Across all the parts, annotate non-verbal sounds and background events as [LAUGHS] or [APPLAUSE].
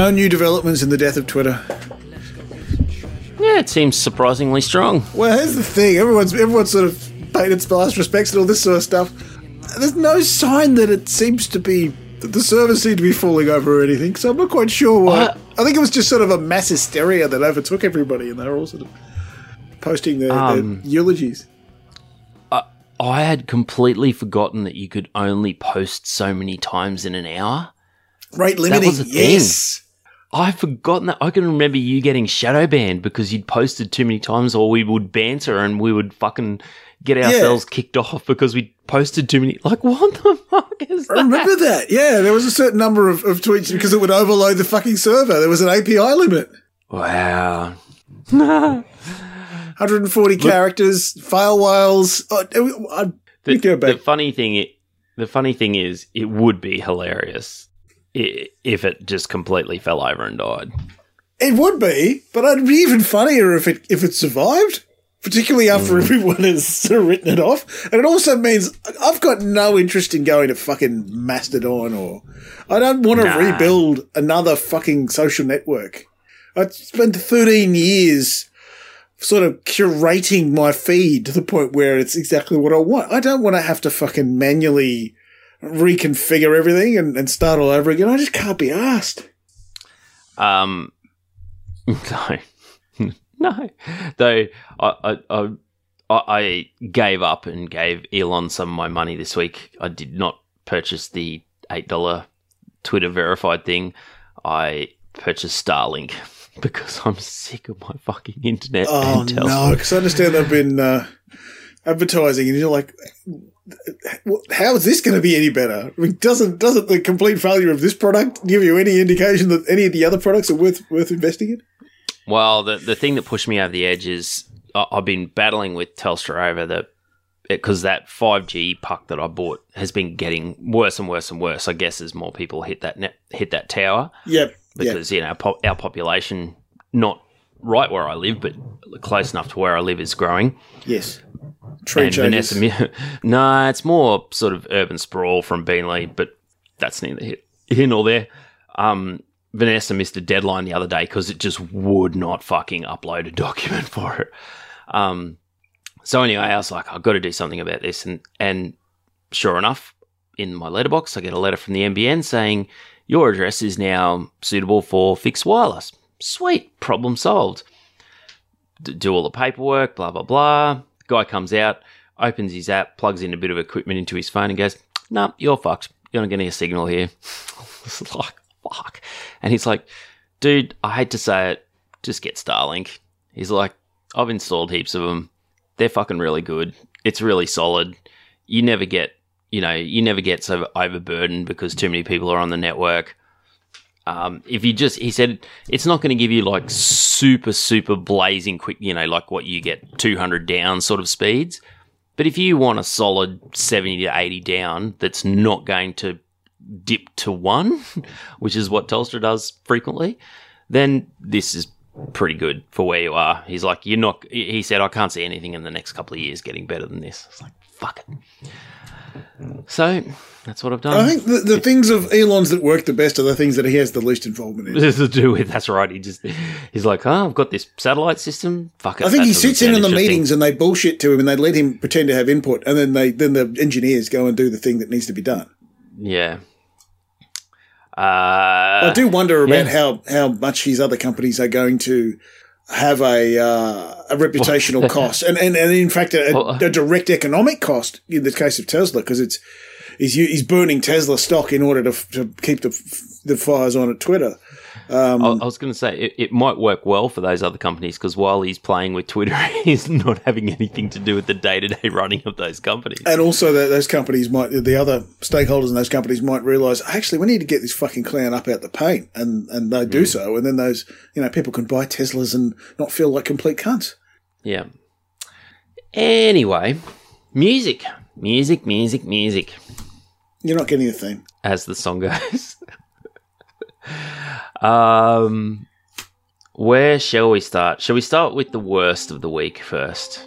No new developments in the death of Twitter. Yeah, it seems surprisingly strong. Well, here's the thing: everyone's everyone's sort of paid its last respects and all this sort of stuff. There's no sign that it seems to be that the servers seem to be falling over or anything. So I'm not quite sure what. I think it was just sort of a mass hysteria that overtook everybody, and they were all sort of posting their, Um, their eulogies. I had completely forgotten that you could only post so many times in an hour. Rate limiting, was a thing. I've forgotten that. I can remember you getting shadow banned because you'd posted too many times, or we would banter and we would fucking get ourselves kicked off because we posted too many. Like, what the fuck is I that? remember that. Yeah, there was a certain number of, of tweets because it would overload the fucking server. There was an API limit. Wow. [LAUGHS] 140 characters, file whiles. Oh, uh, I, I, The, we go back. the funny thing, i- the funny thing is, it would be hilarious i- if it just completely fell over and died. It would be, but it'd be even funnier if it if it survived. Particularly after mm. everyone [LAUGHS] has written it off, and it also means I've got no interest in going to fucking Mastodon or I don't want to Nah. rebuild another fucking social network. I spent 13 years sort of curating my feed to the point where it's exactly what I want. I don't want to have to fucking manually reconfigure everything and, and start all over again. I just can't be asked. Um, [LAUGHS] no, [LAUGHS] no. Though I, I, I, I gave up and gave Elon some of my money this week. I did not purchase the eight dollar Twitter verified thing. I purchased Starlink [LAUGHS] because I'm sick of my fucking internet. Oh no, because I understand they've been uh, advertising, and you're like, how is this going to be any better? I mean, doesn't doesn't the complete failure of this product give you any indication that any of the other products are worth worth investing in? Well, the the thing that pushed me over the edge is I, I've been battling with Telstra over the because that 5G puck that I bought has been getting worse and worse and worse. I guess as more people hit that net, hit that tower Yep. because you know po- our population not right where I live, but close enough to where I live is growing. Yes. Tree and. Vanessa, Mi- [LAUGHS] no, it's more sort of urban sprawl from Beanley, but that's neither here, here nor there. Um, Vanessa missed a deadline the other day because it just would not fucking upload a [LAUGHS] document for it. Um, so anyway, I was like, I've got to do something about this, and and sure enough, in my letterbox, I get a letter from the NBN saying your address is now suitable for fixed wireless. Sweet, problem solved. D- do all the paperwork, blah blah blah. Guy comes out, opens his app, plugs in a bit of equipment into his phone, and goes, "No, you're fucked. You're not getting a signal here." [LAUGHS] it's like fuck, and he's like, "Dude, I hate to say it, just get Starlink." He's like, "I've installed heaps of them. They're fucking really good. It's really solid. You never get." You know, you never get so overburdened because too many people are on the network. Um, if you just, he said, it's not going to give you like super, super blazing quick, you know, like what you get 200 down sort of speeds. But if you want a solid 70 to 80 down that's not going to dip to one, [LAUGHS] which is what Telstra does frequently, then this is pretty good for where you are. He's like, you're not, he said, I can't see anything in the next couple of years getting better than this. It's like, fuck it. So that's what I've done. I think the, the things of Elon's that work the best are the things that he has the least involvement in. This [LAUGHS] is to do with that's right. He just he's like, oh, I've got this satellite system. Fuck it. I think he sits in on the meetings and they bullshit to him and they let him pretend to have input and then they then the engineers go and do the thing that needs to be done. Yeah. Uh, I do wonder about yeah. how, how much his other companies are going to have a uh, a reputational [LAUGHS] cost and, and, and in fact a, uh, a direct economic cost in the case of Tesla because it's he's he's burning Tesla stock in order to, to keep the the fires on at Twitter. Um, I, I was going to say it, it might work well for those other companies because while he's playing with Twitter, [LAUGHS] he's not having anything to do with the day to day running of those companies. And also that those companies might the other stakeholders in those companies might realise actually we need to get this fucking clown up out the paint and and they do mm. so and then those you know people can buy Teslas and not feel like complete cunts. Yeah. Anyway, music, music, music, music. You're not getting a theme, as the song goes. [LAUGHS] um, where shall we start? Shall we start with the worst of the week first?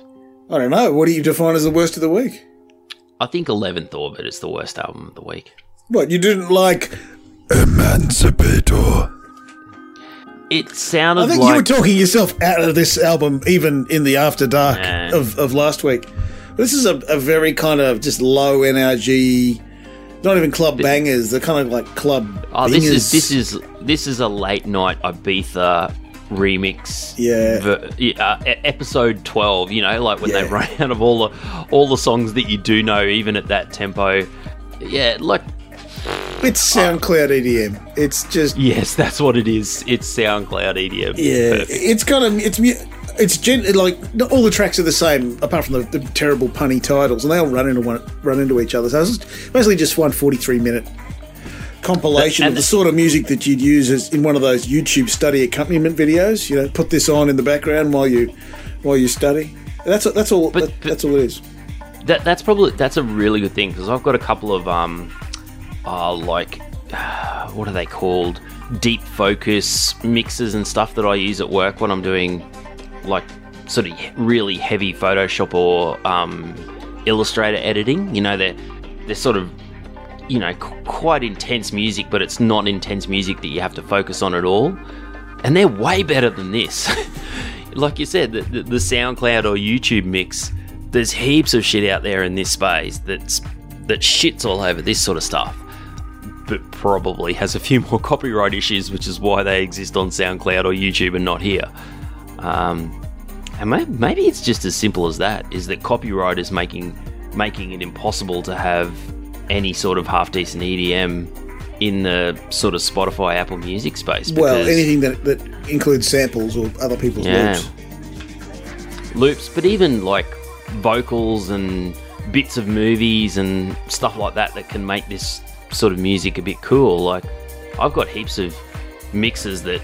I don't know. What do you define as the worst of the week? I think Eleventh Orbit is the worst album of the week. What you didn't like? Emancipator. it sounded I think like you were talking yourself out of this album, even in the After Dark of, of last week. This is a, a very kind of just low NRG, not even club bangers. They're kind of like club. Oh, this is this is this is a late night Ibiza remix. Yeah. ver- yeah, uh, episode twelve. You know, like when they Yeah. [LAUGHS] run out of all the all the songs that you do know, even at that tempo. Yeah, like It's SoundCloud EDM. It's just yes, that's what it is. It's SoundCloud EDM. yeah. Perfect. It's kind of it's it's gen- like not all the tracks are the same apart from the, the terrible punny titles, and they all run into one run into each other. So it's just- basically just one 43 minute compilation of the sort of music that you'd use as in one of those YouTube study accompaniment videos. You know, put this on in the background while you while you study. That's that's all. But- that- but- that's all it is. That that's probably that's a really good thing because I've got a couple of um, uh, like [SIGHS] what are they called? Deep focus mixes and stuff that I use at work when I'm doing like sort of really heavy Photoshop or um, Illustrator editing. You know, they're they're sort of you know qu- quite intense music, but it's not intense music that you have to focus on at all. And they're way better than this. [LAUGHS] like you said, the, the, the SoundCloud or YouTube mix, there's heaps of shit out there in this space that's that shits all over this sort of stuff, but probably has a few more [LAUGHS] copyright issues, which is why they exist on SoundCloud or YouTube and not here. Um, and may- maybe it's just as simple as that: is that copyright is making making it impossible to have any sort of half decent EDM in the sort of Spotify, Apple Music space. Well, anything that, that includes samples or other people's Yeah. loops. loops, but even like vocals and bits of movies and stuff like that that can make this sort of music a bit cool. Like, I've got heaps of mixes that,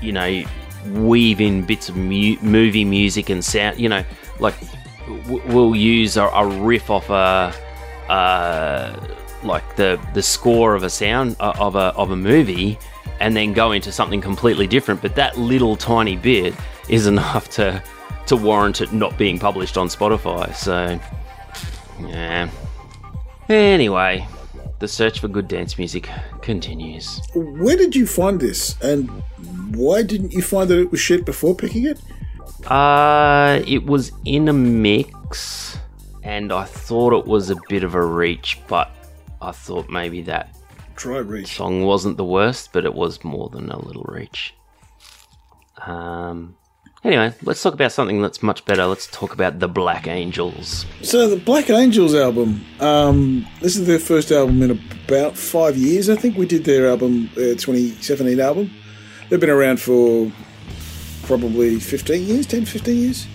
you know, weave in bits of mu- movie music and sound, you know, like w- we'll use a, a riff off a. Uh, like the the score of a sound uh, of a of a movie and then go into something completely different. But that little tiny bit is [LAUGHS] enough to to warrant it not being published on Spotify. So yeah. Anyway the search for good dance music continues Where did you find this, and why didn't you find that it was shit before picking it? uh it was in a mix and I thought it was a bit of a reach but I thought maybe that Try reach. song wasn't the worst, but it was more than a little reach. Um. Anyway, let's talk about something that's much better. Let's talk about the Black Angels. So the Black Angels album. Um, this is their first album in about five years. I think we did their album, their 2017 album. They've been around for probably 15 years, 10, 15 years,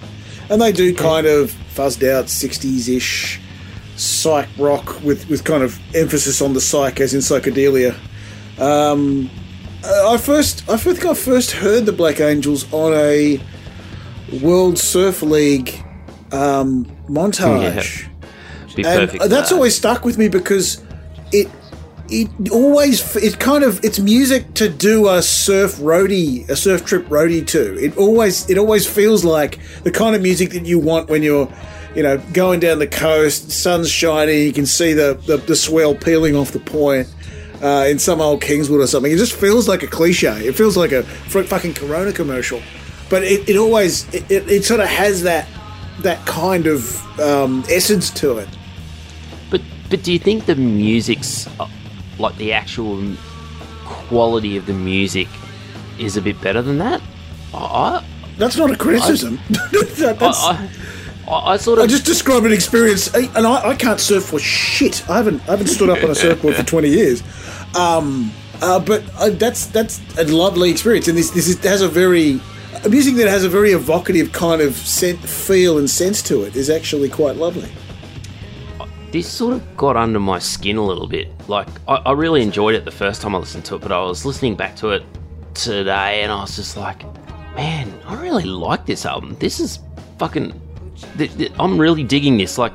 and they do kind of fuzzed out 60s ish psych rock with with kind of emphasis on the psych as in psychedelia. Um, I first, I think I first heard the Black Angels on a World Surf League um, montage Be and that's that. always stuck with me because it it always it kind of it's music to do a surf roadie a surf trip roadie to it always it always feels like the kind of music that you want when you're you know going down the coast sun's shining you can see the the, the swell peeling off the point uh, in some old Kingswood or something. It just feels like a cliche. It feels like a fr- fucking Corona commercial. But it, it always it, it, it sort of has that that kind of um, essence to it. But but do you think the music's uh, like the actual quality of the music is a bit better than that? I That's not a criticism. [LAUGHS] I, that's, I, I, I sort of I just described an experience, and I, I can't surf for shit. I haven't I haven't stood up on a surfboard for [LAUGHS] twenty years. Um, uh, but uh, that's that's a lovely experience, and this this is, has a very music that has a very evocative kind of scent, feel and sense to it is actually quite lovely. this sort of got under my skin a little bit. Like, I, I really enjoyed it the first time I listened to it, but I was listening back to it today and I was just like, man, I really like this album. This is fucking. Th- th- I'm really digging this. Like,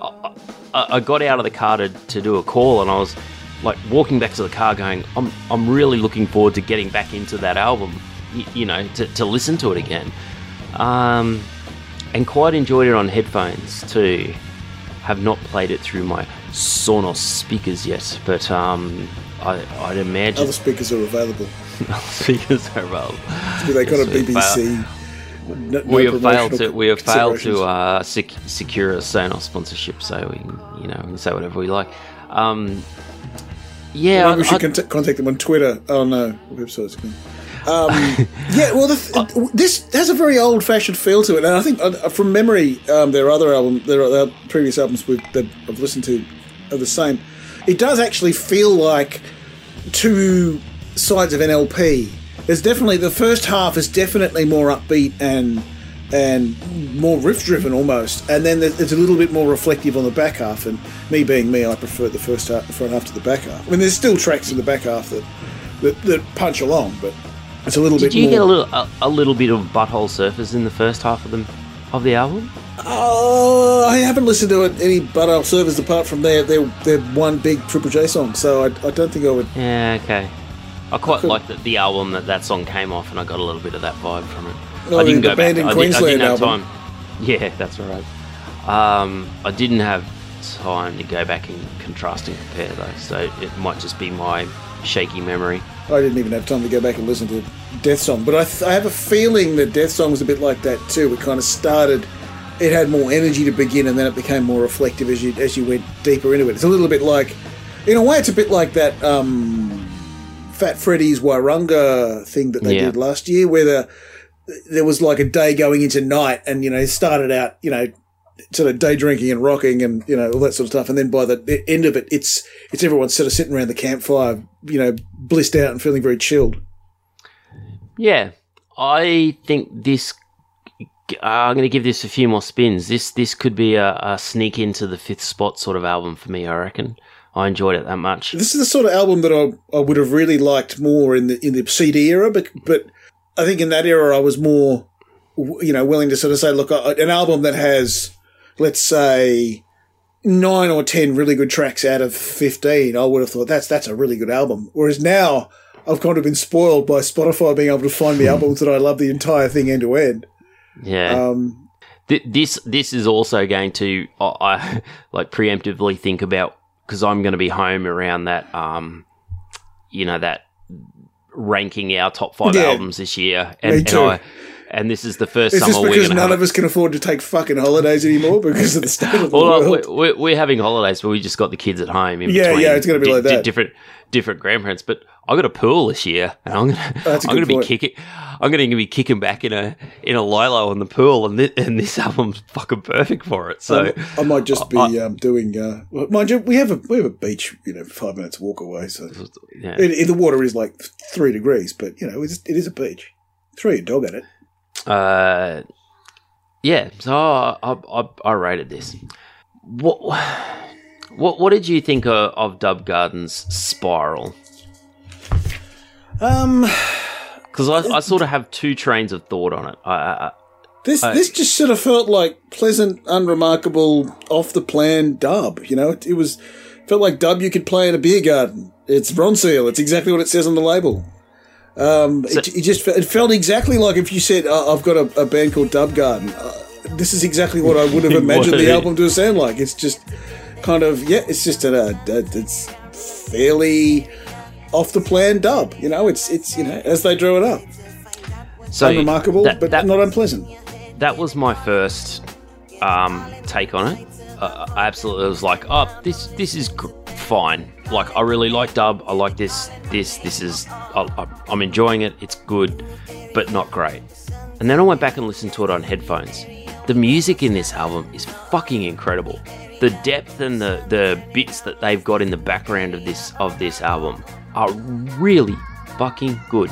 I, I, I got out of the car to, to do a call and I was like walking back to the car going, I'm, I'm really looking forward to getting back into that album, you, you know, to, to listen to it again. Um, and quite enjoyed it on headphones too have not played it through my Sonos speakers yet, but um, I, I'd imagine Other speakers are available. [LAUGHS] speakers are available. Do they got a BBC? no- no we have failed to we have failed to uh, sec- secure a Sonos sponsorship, so we can, you know we can say whatever we like. Um, yeah, Maybe we should I- contact, them on Twitter. Oh no, website's. Um, [LAUGHS] yeah, well, the th- this has a very old-fashioned feel to it, and I think uh, from memory, um, their other album, their, their previous albums that I've listened to are the same. It does actually feel like two sides of an LP. There's definitely the first half is definitely more upbeat and and more riff driven almost, and then it's a little bit more reflective on the back half. And me being me, I prefer the first half, the front half to the back half. I mean, there's still tracks in the back half that that, that punch along, but it's a little did bit you more. get a little a, a little bit of butthole surfers in the first half of them of the album? Oh, I haven't listened to any Butthole Surfers apart from their, their their one big Triple J song, so I, I don't think I would. Yeah, okay. I quite could- liked the, the album that that song came off, and I got a little bit of that vibe from it. Oh, I didn't the go back. Abandoned I, did, I didn't have album. time. [LAUGHS] Yeah, that's right. Um, I didn't have time to go back and contrast and compare though, so it might just be my shaky memory. I didn't even have time to go back and listen to Death Song, but I, th- I have a feeling that Death Song was a bit like that too. It kind of started, it had more energy to begin, and then it became more reflective as you as you went deeper into it. It's a little bit like, in a way, it's a bit like that um, Fat Freddy's Wairunga thing that they Yeah. did last year, where the, there was like a day going into night, and you know, it started out, you know. Sort of day drinking and rocking and you know all that sort of stuff, and then by the end of it, it's it's everyone sort of sitting around the campfire, you know, blissed out and feeling very chilled. Yeah, I think this. Uh, I'm going to give this a few more spins. This this could be a, a sneak into the fifth spot sort of album for me. I reckon. I enjoyed it that much. This is the sort of album that I, I would have really liked more in the in the CD era, but but I think in that era I was more, you know, willing to sort of say, look, an album that has, let's say, nine or ten really good tracks out of fifteen, I would have thought that's that's a really good album. Whereas now I've kind of been spoiled by Spotify being able to find me albums that I love the entire thing end to end. Yeah. Um, Th- this this is also going to I I, [LAUGHS] like preemptively think about because I'm going to be home around that um you know that ranking our top five Yeah. albums this year and, and. I and this is the first It's summer just we're because none of us can afford to take fucking holidays anymore because of the state of the well, world. we're, we're, having holidays, but we just got the kids at home. In Yeah, between yeah, it's gonna be di- like that. different, different grandparents. But I got a pool this year, and I'm gonna, That's a I'm gonna be point. kicking, I'm gonna be kicking back in a in a lilo in the pool, and this, and this [LAUGHS] album's fucking perfect for it. So I, I might just be I- um, doing. Uh, mind you, we have a we have a beach, you know, five minutes walk away. So yeah, it, it- the water is like three degrees, but you know, it is a beach. Throw your dog at it. Uh, yeah. So I, I, I, rated this. What, what, what did you think of, of Dub Garden's Spiral? Um, Because I, I sort of have two trains of thought on it. I, I, this I- this just sort of felt like pleasant, unremarkable, off the plan dub. You know, it, it was felt like dub you could play in a beer garden. It's Ronseal. It's exactly what it says on the label. Um, it, it just it felt exactly like if you said, uh, "I've got a, a band called Dub Garden." Uh, this is exactly what I would have [LAUGHS] imagined the album to sound like. It's just kind of yeah, it's just a, a it's fairly off the plan dub. You know, it's it's you know as they drew it up, so unremarkable, that- but that- not unpleasant. that was my first um, take on it. Uh, I absolutely was like, oh, this this is gr- fine. Like, I really like dub. I like this. This this is. I, I'm enjoying it. It's good, but not great. And then I went back and listened to it on headphones. The music in this album is fucking incredible. The depth and the, the bits that they've got in the background of this of this album are really fucking good.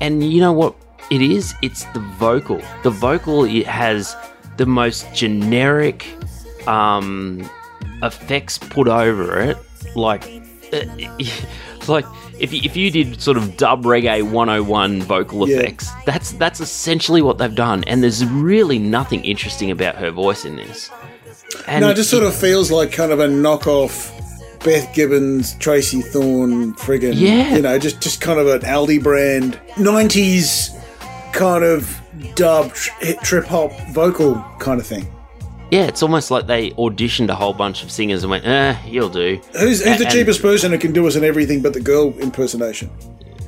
And you know what it is? It's the vocal. The vocal it has the most generic um, effects put over it, like uh, [LAUGHS] like if you, if you did sort of dub reggae 101 vocal Yeah. effects, that's that's essentially what they've done. And there's really nothing interesting about her voice in this. And No, it just sort of feels like kind of a knockoff Beth Gibbons, Tracey Thorn, friggin' Yeah. you know, just just kind of an Aldi brand nineties kind of dub trip hop vocal kind of thing. Yeah, it's almost like they auditioned a whole bunch of singers and went, "Eh, you'll do." Who's, who's the And- cheapest person who can do us an everything but the girl impersonation?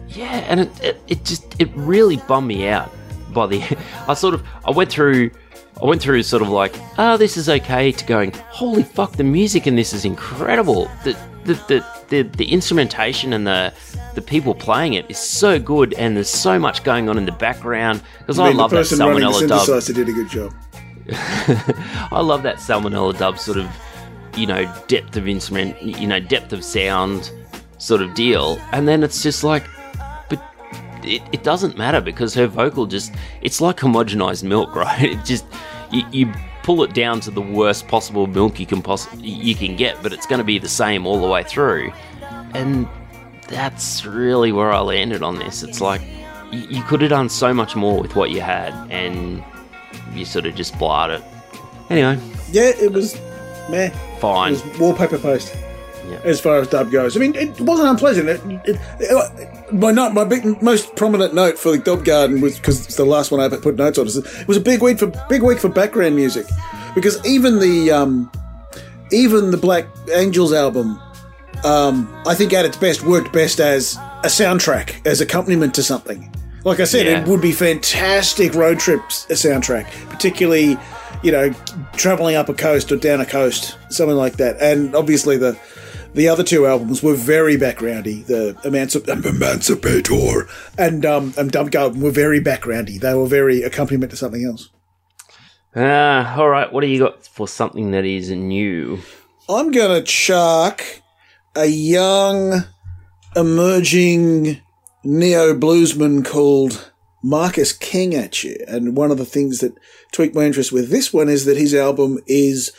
Yeah, and it, it, it just it really bummed me out by the [LAUGHS] I sort of I went through I went through sort of like, oh, this is okay to going, holy fuck, the music in this is incredible. The the the, the, the instrumentation and the the people playing it is so good and there's so much going on in the background because I love the that person running the salmonella dub. synthesizer did a good job. [LAUGHS] I love that salmonella dub sort of, you know, depth of instrument, you know, depth of sound sort of deal. And then it's just like, but it, it doesn't matter because her vocal just, it's like homogenized milk, [LAUGHS] right? It just, you, you pull it down to the worst possible milk you can poss- you can get, but it's going to be the same all the way through. And that's really where I landed on this. It's like, you, you could have done so much more with what you had, and you sort of just blot it. Anyway, Yeah, it was meh. fine. It was wallpaper post. Yeah. As far as dub goes, I mean, it wasn't unpleasant. It, it, it- my note, my big, most prominent note for the Dub Garden was because it's the last one I ever put notes on. It was a big week for big week for background music because even the um, even the Black Angels album, um, I think at its best worked best as a soundtrack, as accompaniment to something. Like I said, Yeah. it would be fantastic road trips a soundtrack, particularly you know traveling up a coast or down a coast, something like that. And obviously the the other two albums were very backgroundy. The Emancip- Emancipator and um, and Dub Garden were very backgroundy. They were very accompaniment to something else. Ah, all right. What do you got for something that is new? I'm gonna chuck a young, emerging neo bluesman called Marcus King at you. And one of the things that tweaked my interest with this one is that his album is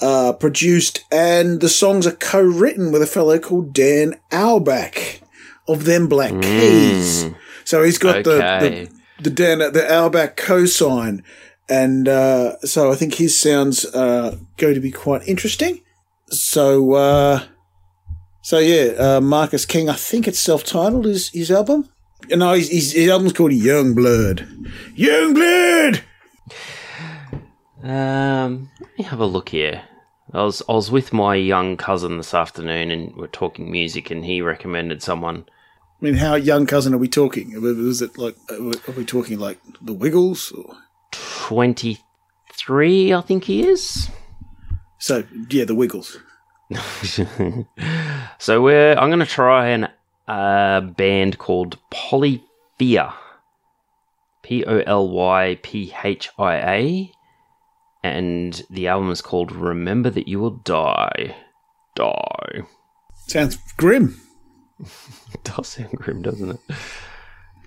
uh, produced and the songs are co-written with a fellow called Dan Auerbach of them Black Keys. So he's got Okay. the, the the Dan the Auerbach cosign. And uh, so I think his sounds are going to be quite interesting. So, uh, so yeah, uh, Marcus King. I think it's self-titled. His his album. No, his, his, his album's called Young Blood. Young Blood. Um, let me have a look here. I was I was with my young cousin this afternoon, and we're talking music, and he recommended someone. I mean, how young cousin are we talking? Was it like are we talking like the Wiggles? Twenty three, I think he is. So yeah, the Wiggles. [LAUGHS] so we're I'm gonna try an uh, band called Polyphia, P O L Y P H I A, and the album is called Remember That You Will Die. Die. Sounds grim. It [LAUGHS] does sound grim, doesn't it?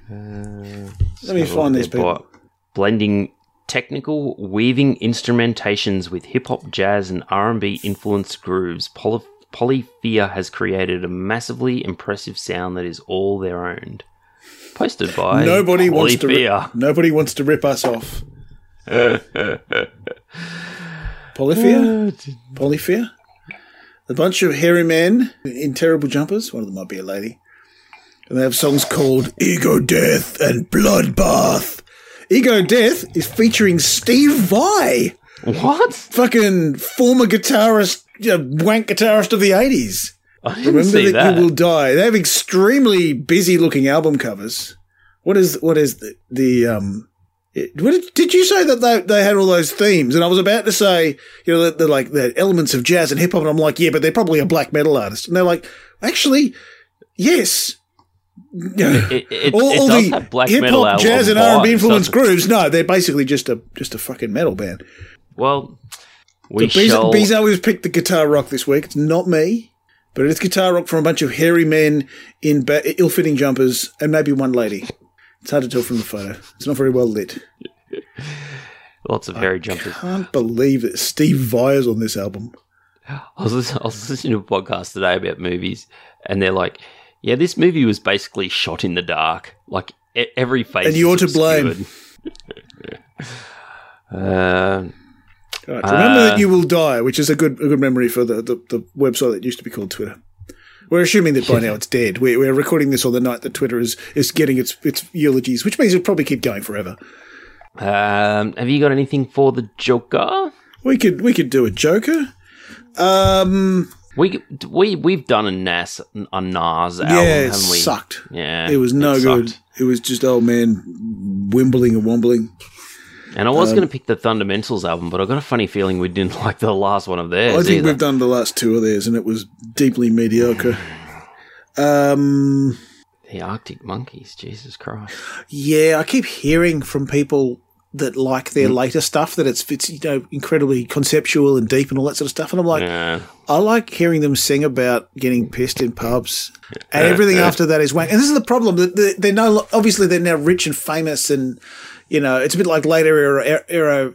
Uh, Let me find they're people. Blending technical weaving instrumentations with hip hop, jazz, and R and B influenced grooves, Poly- Polyphia has created a massively impressive sound that is all their own. Posted by Nobody wants to. Polyphia. Rip, nobody wants to rip us off. [LAUGHS] Polyphia. Uh, Polyphia. A bunch of hairy men in terrible jumpers. One of them might be a lady. And they have songs called Ego Death and Bloodbath. Ego Death is featuring Steve Vai, What? fucking former guitarist, uh, wank guitarist of the 80s. I didn't Remember see that, that. you will die. They have extremely busy looking album covers. What is what is the, the um? It, what did, did you say that they they had all those themes? And I was about to say, you know, the, the like the elements of jazz and hip hop, and I'm like, yeah, but they're probably a black metal artist. And they're like, actually, yes. It, it, all it all the hip hop, jazz, and R and B influenced grooves. No, they're basically just a just a fucking metal band. Well, we Bezo, shall. Bezo has picked the guitar rock this week. It's not me, but it's guitar rock from a bunch of hairy men in ba- ill-fitting jumpers and maybe one lady. It's hard to tell from the photo. It's not very well lit. Lots of hairy jumpers. I can't believe that Steve Vai's on this album. I was, listening, I was listening to a podcast today about movies, and they're like, "Yeah, this movie was basically shot in the dark. Like e- every face, And you're to blame. [LAUGHS] uh, right, remember Uh, that you will die, which is a good a good memory for the, the, the website that used to be called Twitter. We're assuming that by now it's dead. We're, we're recording this on the night that Twitter is, is getting its its eulogies, which means it'll probably keep going forever. um, have you got anything for the Joker? We could we could do a Joker. Um, We we we've done a Nas a Nas album, yeah, it sucked. Yeah, It was no good. sucked. It was just old man wimbling and wombling. And I was Um, going to pick the Fundamentals album, but I got a funny feeling we didn't [LAUGHS] like the last one of theirs. I think either. we've done the last two of theirs, and it was deeply mediocre. [SIGHS] Um, the Arctic Monkeys. Jesus Christ! yeah, I keep hearing from people that like their Mm. later stuff that it's it's you know incredibly conceptual and deep and all that sort of stuff, and I'm like, Yeah. I like hearing them sing about getting pissed in pubs, and everything after that is wank. And this is the problem that they- they're no obviously they're now rich and famous, and you know it's a bit like later era, era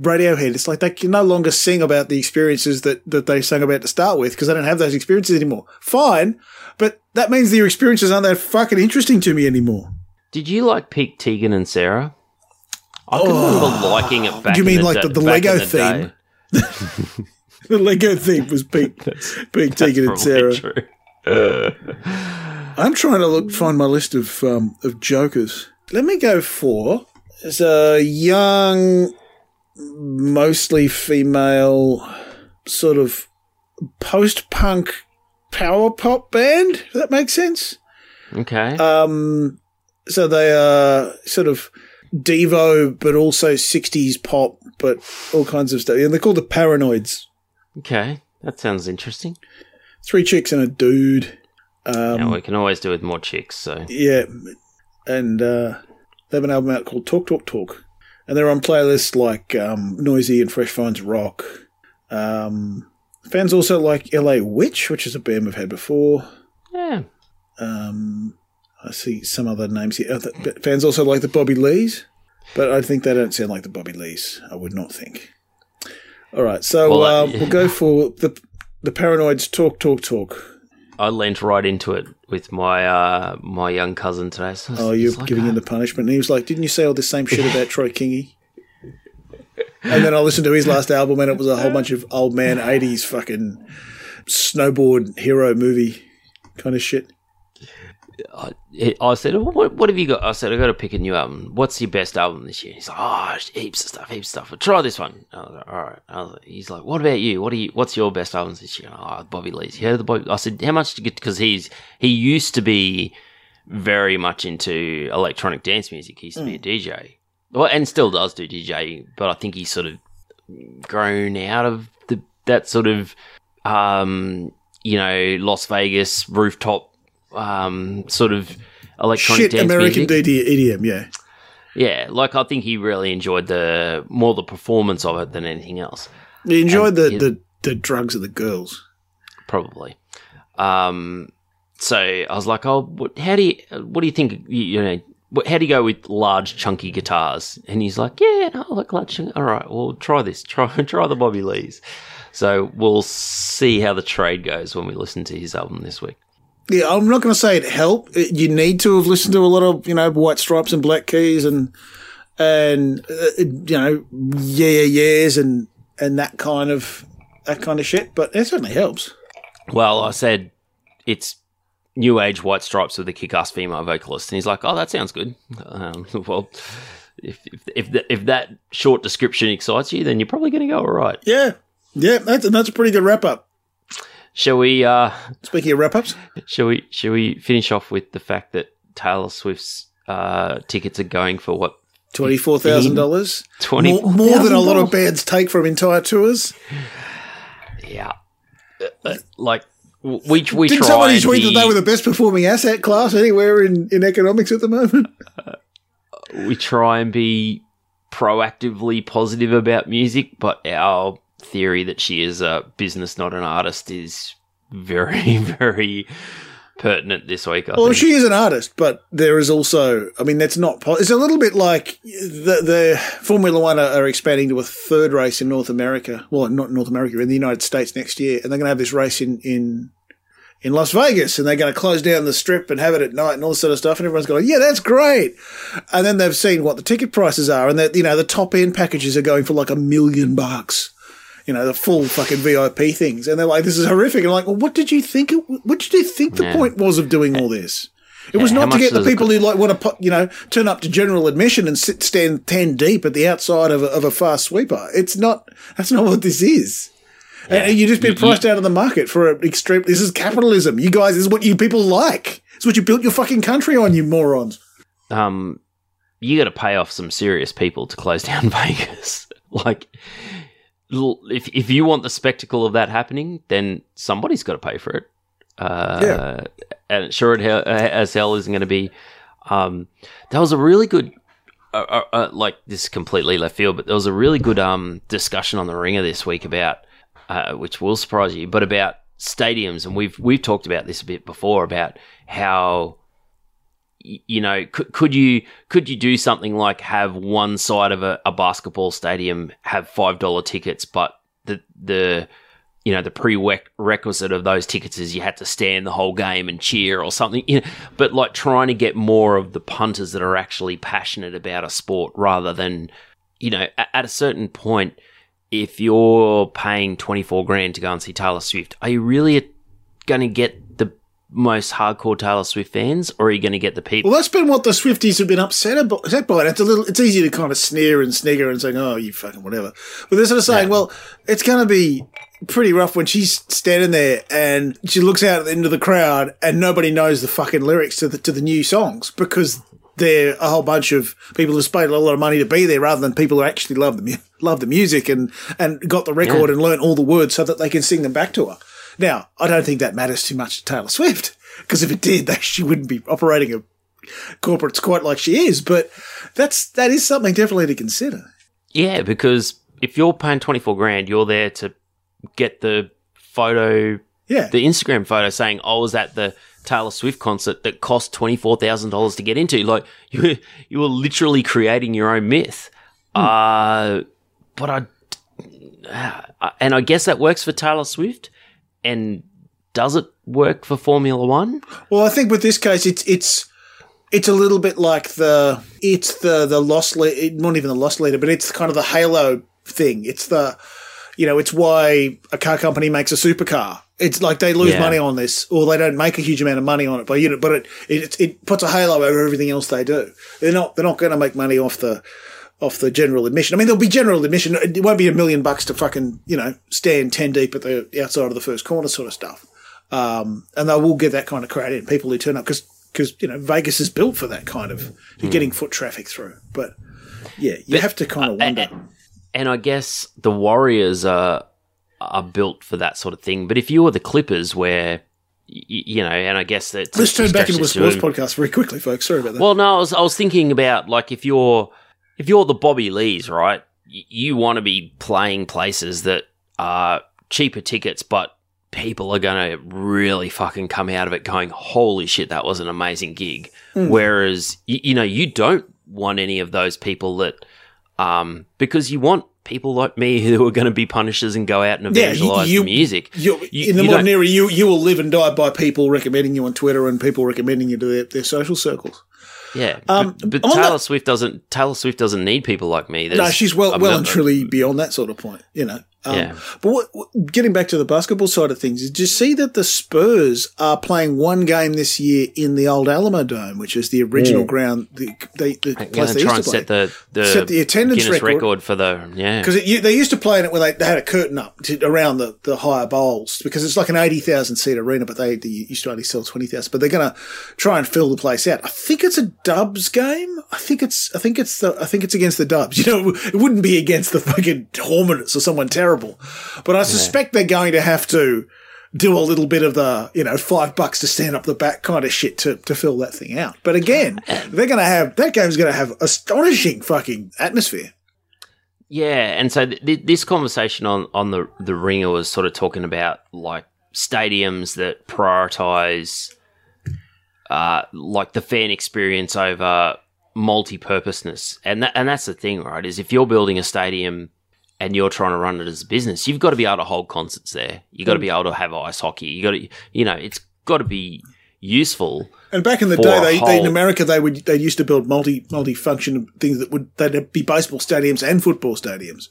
Radiohead. It's like they can no longer sing about the experiences that that they sang about to start with because they don't have those experiences anymore. Fine, but that means your experiences aren't that fucking interesting to me anymore. Did you like Pete Tegan and Sara? I can remember liking it back. Oh. you mean the like the- the Lego the theme? [LAUGHS] The Lego theme was Pete, [LAUGHS] Pete Tegan and Sara. true. I'm trying to look find my list of um, of jokers. Let me go for there's a young, mostly female, sort of post punk power pop band. If that makes sense. Okay. Um, so they are sort of Devo, but also 60s pop, but all kinds of stuff. And they're called the Paranoyds. okay. That sounds interesting. Three chicks and a dude. Um, yeah, we can always do with more chicks. So Yeah, and uh, they have an album out called Talk Talk Talk, and they're on playlists like um, Noisy and Fresh Finds Rock. Um, fans also like LA Witch, which is a band we've had before. yeah, Um, I see some other names here. Fans also like the Bobby Lees, but I think they don't sound like the Bobby Lees. I would not think. All right, so Well, uh, we'll go for the the Paranoyds. Talk Talk Talk. I leant right into it with my uh, my young cousin today. So Oh, you're giving him the punishment. And he was like, Didn't you say all the same shit about Troy Kingi? And then I listened to his last album and it was a whole bunch of old man 80s fucking snowboard hero movie kind of shit. Uh, I, I said, "Oh, what, what have you got? I said, I got to pick a new album. What's your best album this year? He's like, oh, heaps of stuff, heaps of stuff. But try this one. I was like, all right. Like, he's like, what about you? What are you? What's your best albums this year? Oh, Bobby Lees. Heard the Bobby? I said, how much to get? Because he's he used to be very much into electronic dance music. He used to be a hmm. DJ, well, and still does do DJ. But I think he's sort of grown out of the that sort of um, you know Las Vegas rooftop um, sort of electronic Shit dance American music. EDM, yeah. Yeah, like I think he really enjoyed the more the performance of it than anything else, He enjoyed the, it- the, the drugs of the girls. probably. Um, so I was like, oh, what, how do you, what do you think? You, you know, what, how do you go with large chunky guitars? And he's like, yeah, no, I like large. Chunky. All right, well, try this. [LAUGHS] Try try the Bobby Lees. So we'll see how the trade goes when we listen to his album this week. Yeah, I'm not going to say it helped. It- You need to have listened to a lot of, you know, White Stripes and Black Keys and, and, uh, you know, yeah, yeah, yeahs and, and that kind of, that kind of shit. But it certainly helps. Well, I said it's new age White Stripes with a kick-ass female vocalist, and he's like, "Oh, that sounds good." Um, [LAUGHS] well, if if if, th- if that short description excites you, then you're probably going to go all right. Yeah. Yeah, that's, that's a pretty good wrap up. Shall we? Uh, Speaking of wrap ups, shall we? Shall we finish off with the fact that Taylor Swift's uh, tickets are going for what $24,000. twenty More, more than a lot of bands take from entire tours. Yeah, Uh, uh, like we we try somebody tweet that they were the best performing asset class anywhere in, in economics at the moment? we try and be proactively positive about music, but our theory that she is a business, not an artist, is very, [LAUGHS] very pertinent this week. I Well, think. she is an artist, but there is also, I mean, that's not, po- it's a little bit like the, the Formula One are, are expanding to a third race in North America. Well, not North America, in the United States next year. And they're going to have this race in, in, in Las Vegas and they're going to close down the strip and have it at night and all this sort of stuff. And everyone's going, yeah, that's great. And then they've seen what the ticket prices are and that, you know, the top end packages are going for like a million bucks. You know, the full fucking VIP things. And they're like, this is horrific. And I'm like, well, what did you think? It, what did you think the Yeah. point was of doing all this? It was Yeah, how not to get the people who like want to, you know, turn up to general admission and sit stand ten deep at the outside of a, of a fast sweeper. It's not. That's not what this is. And you've just been priced out of the market for an extreme. This is capitalism. You guys, this is what you people like. It's what you built your fucking country on, you morons. Um, you got to pay off some serious people to close down [LAUGHS] Vegas. like, if if you want the spectacle of that happening, then somebody's got to pay for it. Uh, Yeah. and sure it as hell isn't going to be. Um, that was a really good. Uh, uh, uh, like this is completely left field, but there was a really good um discussion on the Ringer this week about, uh, which will surprise you, but about stadiums, and we've we've talked about this a bit before about how you know, could, could you could you do something like have one side of a, a basketball stadium have five dollar tickets, but the the you know the prerequisite of those tickets is you had to stand the whole game and cheer or something. You know, but like trying to get more of the punters that are actually passionate about a sport rather than you know at, at a certain point. If you're paying 24 grand to go and see Taylor Swift, are you really going to get most hardcore Taylor Swift fans, or are you going to get the people? Well, that's been what the Swifties have been upset about. Upset by. It's a little. It's easy to kind of sneer and snigger and saying, "Oh, you fucking whatever," but they're sort of saying, Yeah. "Well, it's going to be pretty rough when she's standing there and she looks out into the crowd and nobody knows the fucking lyrics to the to the new songs because." They're a whole bunch of people who paid a lot of money to be there, rather than people who actually love the mu- love the music and and got the record Yeah. and learnt all the words so that they can sing them back to her. Now, I don't think that matters too much to Taylor Swift because if it did, they, she wouldn't be operating a corporates quite like she is, but that's that is something definitely to consider. Yeah, because if you're paying 24 grand, you're there to get the photo, Yeah, the Instagram photo saying, I was at the Taylor Swift concert that cost $24,000 to get into. Like, [LAUGHS] you, you were literally creating your own myth. Uh, but I, and I guess that works for Taylor Swift. And does it work for Formula One? Well, I think with this case, it's it's it's a little bit like the it's the the lost leader, not even the lost leader, but it's kind of the Halo thing. It's the you know, it's why a car company makes a supercar. It's like they lose Yeah. money on this, or they don't make a huge amount of money on it, but you know, but it it, it puts a halo over everything else they do. They're not they're not going to make money off the off the general admission. I mean, there'll be general admission. It won't be a million bucks to fucking you know stand ten deep at the outside of the first corner sort of stuff. Um, and they will get that kind of crowd in, people who turn up because because you know Vegas is built for that kind of you're getting foot traffic through. But yeah, you have to kind of wonder. and, and I guess the Warriors are are built for that sort of thing. But if you were the Clippers, where you know, and I guess that Let's turn back into a sports podcast very quickly, folks. Sorry about that. Well, no, I was I was thinking about like if you're if you're the Bobby Lees, right? You want to be playing places that are cheaper tickets, but people are going to really fucking come out of it going, "Holy shit, that was an amazing gig." Whereas you, you know you don't want any of those people that um because you want people like me who are going to be punishers and go out and Yeah, you- evangelize you- music. you in the modern era, you you will live and die by people recommending you on Twitter and people recommending you to their, their social circles. Yeah, Um, but, but Taylor that- Swift doesn't. Taylor Swift doesn't need people like me. No, she's well well and truly beyond that sort of point. You know. Um, Yeah. But what, what, getting back to the basketball side of things, did you see that the Spurs are playing one game this year in the old Alamodome, which is the original ground, the, the, the I'm place going they to try used and to play? set the the, Set the attendance record. record. for the yeah. Because they used to play in it when they, they had a curtain up to, around the, the higher bowls because it's like an 80,000 seat arena, but they, they used to only sell 20,000. But they're going to try and fill the place out. I think it's a Dubs game. I think it's, I think it's the, I think it's against the Dubs. [LAUGHS] You know, it wouldn't be against the fucking Hornets or someone terrible. But I suspect they're going to have to do a little bit of the, you know, five bucks to stand up the back kind of shit to, to fill that thing out. But again, [LAUGHS] they're going to have, that game's going to have astonishing fucking atmosphere. Yeah, and so th- th- this conversation on on the the ringer was sort of talking about like stadiums that prioritize uh like the fan experience over multi-purposeness. And that and that's the thing, right? Is if you're building a stadium and you're trying to run it as a business, you've got to be able to hold concerts there. You've got to be mm. able to have ice hockey. You got to you know, it's got to be useful. And back in the day, they, they in America they would they used to build multi multi function things that would they'd be baseball stadiums and football stadiums.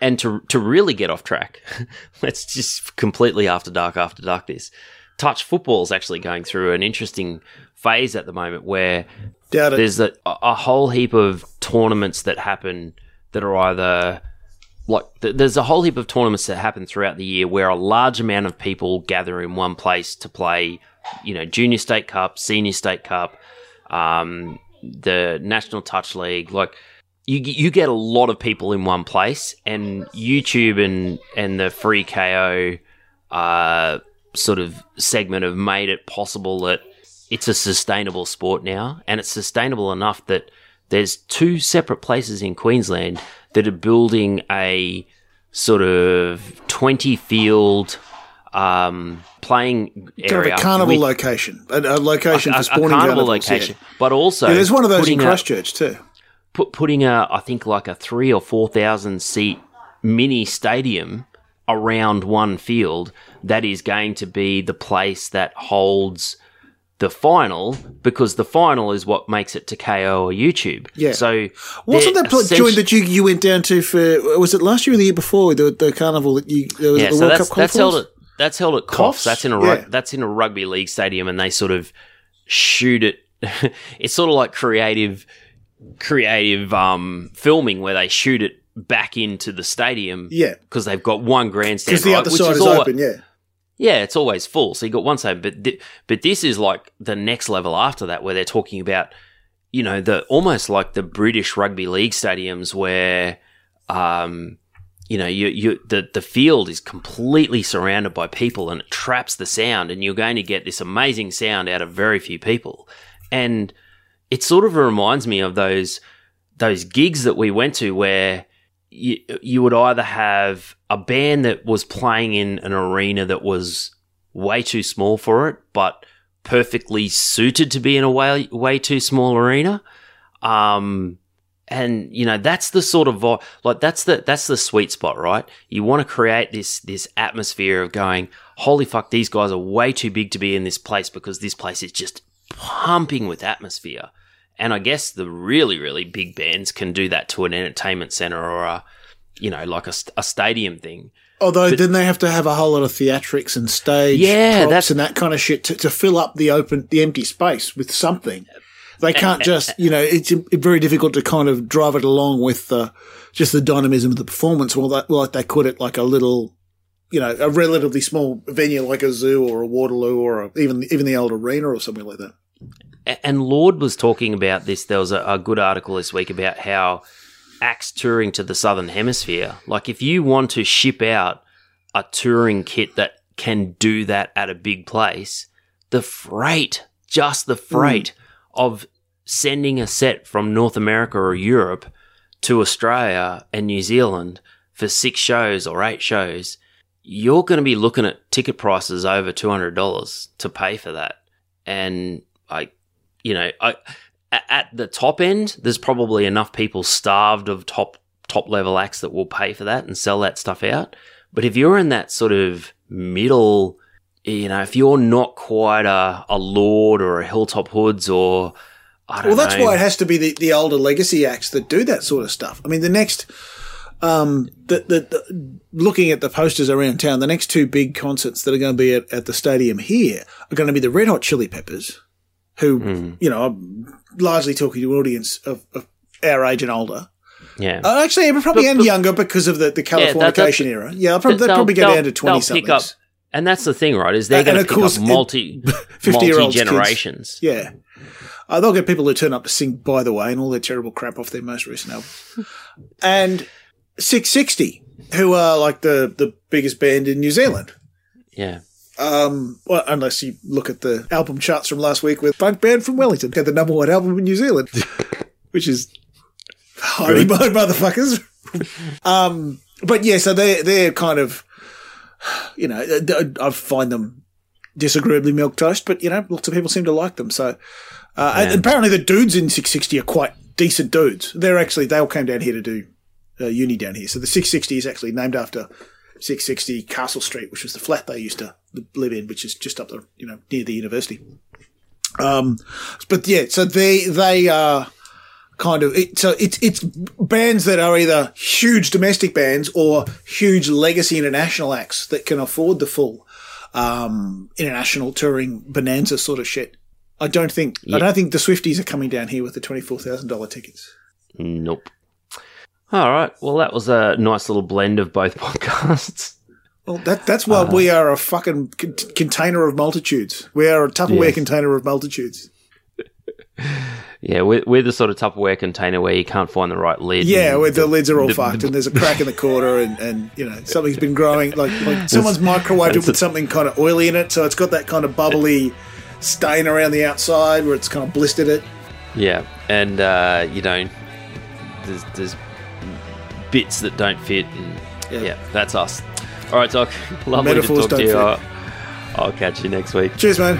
And to to really get off track, [LAUGHS] let's just completely after dark after dark this. Touch football is actually going through an interesting phase at the moment where Doubt there's a, a whole heap of tournaments that happen that are either like th- there's a whole heap of tournaments that happen throughout the year where a large amount of people gather in one place to play, you know, junior state cup, senior state cup, um, the national touch league, like. You, you get a lot of people in one place, and YouTube and, and the free Kayo uh, sort of segment have made it possible that it's a sustainable sport now, and it's sustainable enough that there's two separate places in Queensland that are building a sort of 20 field um, playing area. Kind of a carnival location, a, a location a, for a spawning carnival carnivals, yeah. but also Yeah, there's one of those in a- Christchurch too. put, putting a I think like a three or four thousand seat mini stadium around one field that is going to be the place that holds the final because the final is what makes it to Kayo or YouTube. Yeah. So Wasn't that pl- joint that you, you went down to for? Was it last year or the year before the, the carnival that you? There was yeah, the so World that's Cup that's held at that's held at Coffs? That's in a Yeah. that's in a rugby league stadium, and they sort of shoot it. [LAUGHS] it's sort of like creative creative um, filming where they shoot it back into the stadium. Yeah. because they've got one grandstand. because the right, other side is, alwa- open. Yeah, Yeah, it's always full. So you got one side, but thi- but this is like the next level after that, where they're talking about, you know, the almost like the British rugby league stadiums where, um, you know, you you the the field is completely surrounded by people and it traps the sound, and you're going to get this amazing sound out of very few people, and it sort of reminds me of those those gigs that we went to where you, you would either have a band that was playing in an arena that was way too small for it, but perfectly suited to be in a way way too small arena. Um, and you know that's the sort of like that's the that's the sweet spot, right? You want to create this this atmosphere of going, holy fuck, these guys are way too big to be in this place because this place is just pumping with atmosphere. And I guess the really, really big bands can do that to an entertainment center or a, you know, like a, a stadium thing. although then they have to have a whole lot of theatrics and stage Yeah, props that's- and that kind of shit to, to fill up the open the empty space with something. They can't just, you know, it's very difficult to kind of drive it along with uh, just the dynamism of the performance. Well, that, like they could at like a little, you know, a relatively small venue like a zoo or a Waterloo or a, even even the old arena or something like that. And Lorde was talking about this. There was a, a good article this week about how acts touring to the Southern Hemisphere, like if you want to ship out a touring kit that can do that at a big place, the freight, just the mm. freight of sending a set from North America or Europe to Australia and New Zealand for six shows or eight shows, you're going to be looking at ticket prices over $200 to pay for that. And I, you know, I, at the top end, there's probably enough people starved of top top level acts that will pay for that and sell that stuff out. But if you're in that sort of middle, you know, if you're not quite a, a Lorde or a Hilltop Hoods or I don't Well, that's know, why it has to be the, the older legacy acts that do that sort of stuff. I mean, the next, um, the, the, the looking at the posters around town, the next two big concerts that are going to be at, at the stadium here are going to be the Red Hot Chili Peppers, who Hmm. you know, I'm largely talking to an audience of, of our age and older. yeah. Uh, actually, probably But- and but- younger because of the, the Yeah, Californication that- era. Yeah, they'll probably, they'll They'll- probably go down to twenty they'll pick up- And that's the thing, right? Is they're going to pick course, up it- multi 50-year-olds kids. generations. Yeah. Uh, they'll get people who turn up to sing By the Way and all their terrible crap off their most recent album. and Six60, who are like the, the biggest band in New Zealand. Yeah. Um, well, unless you look at the album charts from last week with Funk Band from Wellington had the number one album in New Zealand, [LAUGHS] which is highly mode motherfuckers. [LAUGHS] um, but yeah, so they they're kind of, you know, I find them disagreeably milquetoast, but you know, lots of people seem to like them. So, uh, and apparently the dudes in Six60 are quite decent dudes. They're actually they all came down here to do uh, uni down here. So the Six60 is actually named after 660 Castle Street, which was the flat they used to live in, which is just up the you know near the university. Um, but yeah, so they they are kind of it, so it's it's bands that are either huge domestic bands or huge legacy international acts that can afford the full um, international touring bonanza sort of shit. I don't think I don't think the Swifties are coming down here with the twenty four thousand dollar tickets. Nope. All right. Well, that was a nice little blend of both [LAUGHS] podcasts. Well, that, that's why we are a fucking con- container of multitudes. We are a Tupperware Yes. container of multitudes. [LAUGHS] Yeah, we're, we're the sort of Tupperware container where you can't find the right lid. Yeah, where the, lids are all the- fucked the- and there's a crack in the corner and, and you know, something's been growing. Like, like [LAUGHS] someone's microwaved it with something kind of oily in it. So it's got that kind of bubbly stain around the outside where it's kind of blistered it. Yeah, and uh, you know, there's, there's bits that don't fit. And Yeah. yeah. that's us. All right, Doc. [LAUGHS] Lovely Metaphors to talk to you. I'll, I'll catch you next week. Cheers, man.